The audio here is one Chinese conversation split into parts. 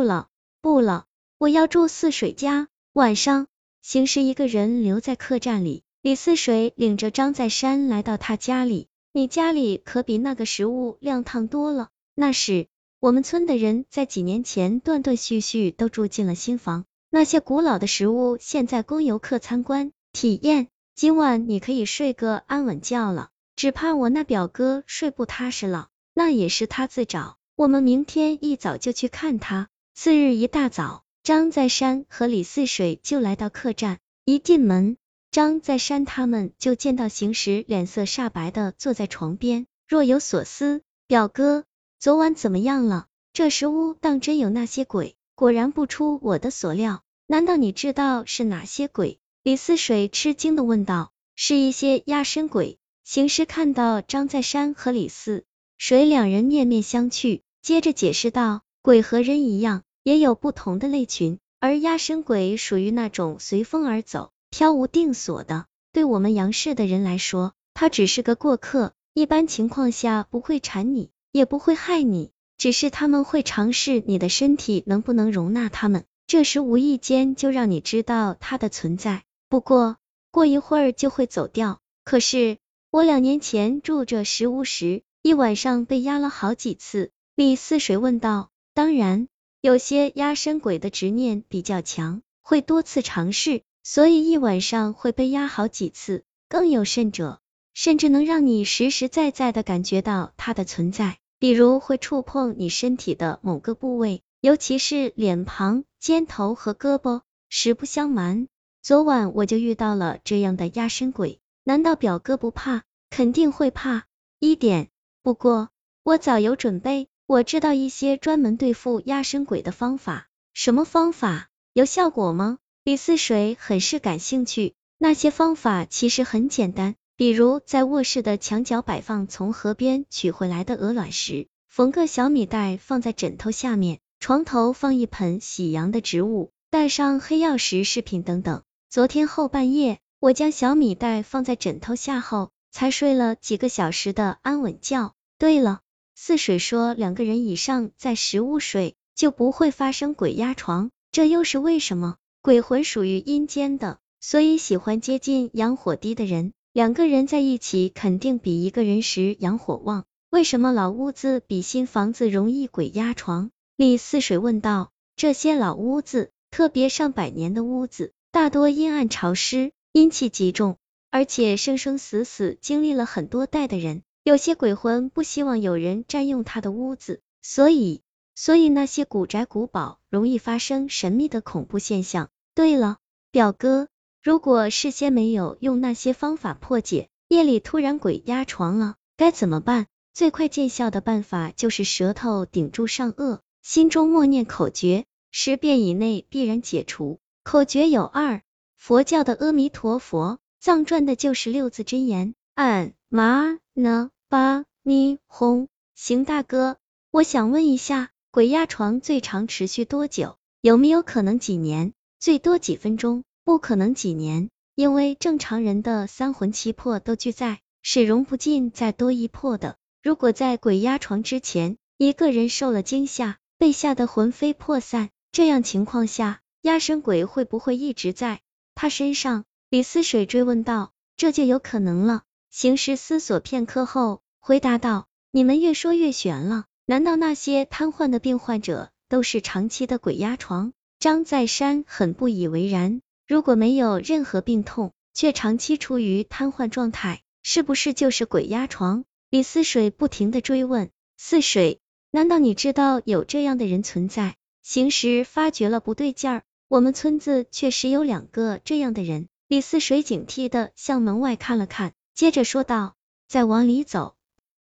不了，不了，我要住泗水家。晚上，邢氏一个人留在客栈里，李泗水领着张在山来到他家里。你家里可比那个食物亮堂多了。那时，我们村的人在几年前断断续续都住进了新房，那些古老的食物现在供游客参观体验。今晚你可以睡个安稳觉了，只怕我那表哥睡不踏实了，那也是他自找。我们明天一早就去看他。次日一大早，张在山和李四水就来到客栈，一进门，张在山他们就见到邢石脸色煞白的坐在床边，若有所思。表哥，昨晚怎么样了？这石屋当真有那些鬼？果然不出我的所料，难道你知道是哪些鬼？李四水吃惊的问道：“是一些压身鬼。”行尸看到张在山和李四水两人面面相觑，接着解释道：“鬼和人一样，也有不同的类群，而压身鬼属于那种随风而走、飘无定所的。对我们杨氏的人来说，他只是个过客，一般情况下不会缠你，也不会害你，只是他们会尝试你的身体能不能容纳他们，这时无意间就让你知道他的存在。”不过过一会儿就会走掉。可是我两年前住这石屋时，一晚上被压了好几次。李似水问道。当然，有些压身鬼的执念比较强，会多次尝试，所以一晚上会被压好几次。更有甚者，甚至能让你实实在在的感觉到它的存在，比如会触碰你身体的某个部位，尤其是脸庞、肩头和胳膊。实不相瞒。昨晚我就遇到了这样的压身鬼，难道表哥不怕？肯定会怕一点。不过我早有准备，我知道一些专门对付压身鬼的方法。什么方法？有效果吗？李四水很是感兴趣。那些方法其实很简单，比如在卧室的墙角摆放从河边取回来的鹅卵石，缝个小米袋放在枕头下面，床头放一盆喜阳的植物，带上黑曜石饰品等等。昨天后半夜，我将小米袋放在枕头下后，才睡了几个小时的安稳觉。对了，似水说两个人以上在食物睡，就不会发生鬼压床，这又是为什么？鬼魂属于阴间的，所以喜欢接近阳火低的人。两个人在一起，肯定比一个人时阳火旺。为什么老屋子比新房子容易鬼压床？李似水问道。这些老屋子，特别上百年的屋子。大多阴暗潮湿，阴气极重，而且生生死死经历了很多代的人，有些鬼魂不希望有人占用他的屋子，所以，所以那些古宅古堡容易发生神秘的恐怖现象。对了，表哥，如果事先没有用那些方法破解，夜里突然鬼压床了，该怎么办？最快见效的办法就是舌头顶住上颚，心中默念口诀，十遍以内必然解除。口诀有二，佛教的阿弥陀佛，藏传的就是六字真言，按嘛呢巴咪轰。邢大哥，我想问一下，鬼压床最长持续多久？有没有可能几年？最多几分钟？不可能几年，因为正常人的三魂七魄都俱在，是容不进再多一魄的。如果在鬼压床之前，一个人受了惊吓，被吓得魂飞魄散，这样情况下。压身鬼会不会一直在他身上？李思水追问道。这就有可能了。行尸思索片刻后，回答道：你们越说越玄了。难道那些瘫痪的病患者都是长期的鬼压床？张在山很不以为然。如果没有任何病痛，却长期处于瘫痪状态，是不是就是鬼压床？李思水不停的追问。四水，难道你知道有这样的人存在？行时发觉了不对劲儿。我们村子确实有两个这样的人。李四水警惕的向门外看了看，接着说道：“再往里走，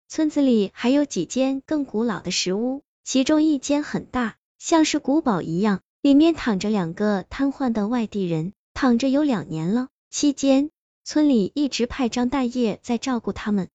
村子里还有几间更古老的石屋，其中一间很大，像是古堡一样，里面躺着两个瘫痪的外地人，躺着有两年了。期间，村里一直派张大爷在照顾他们。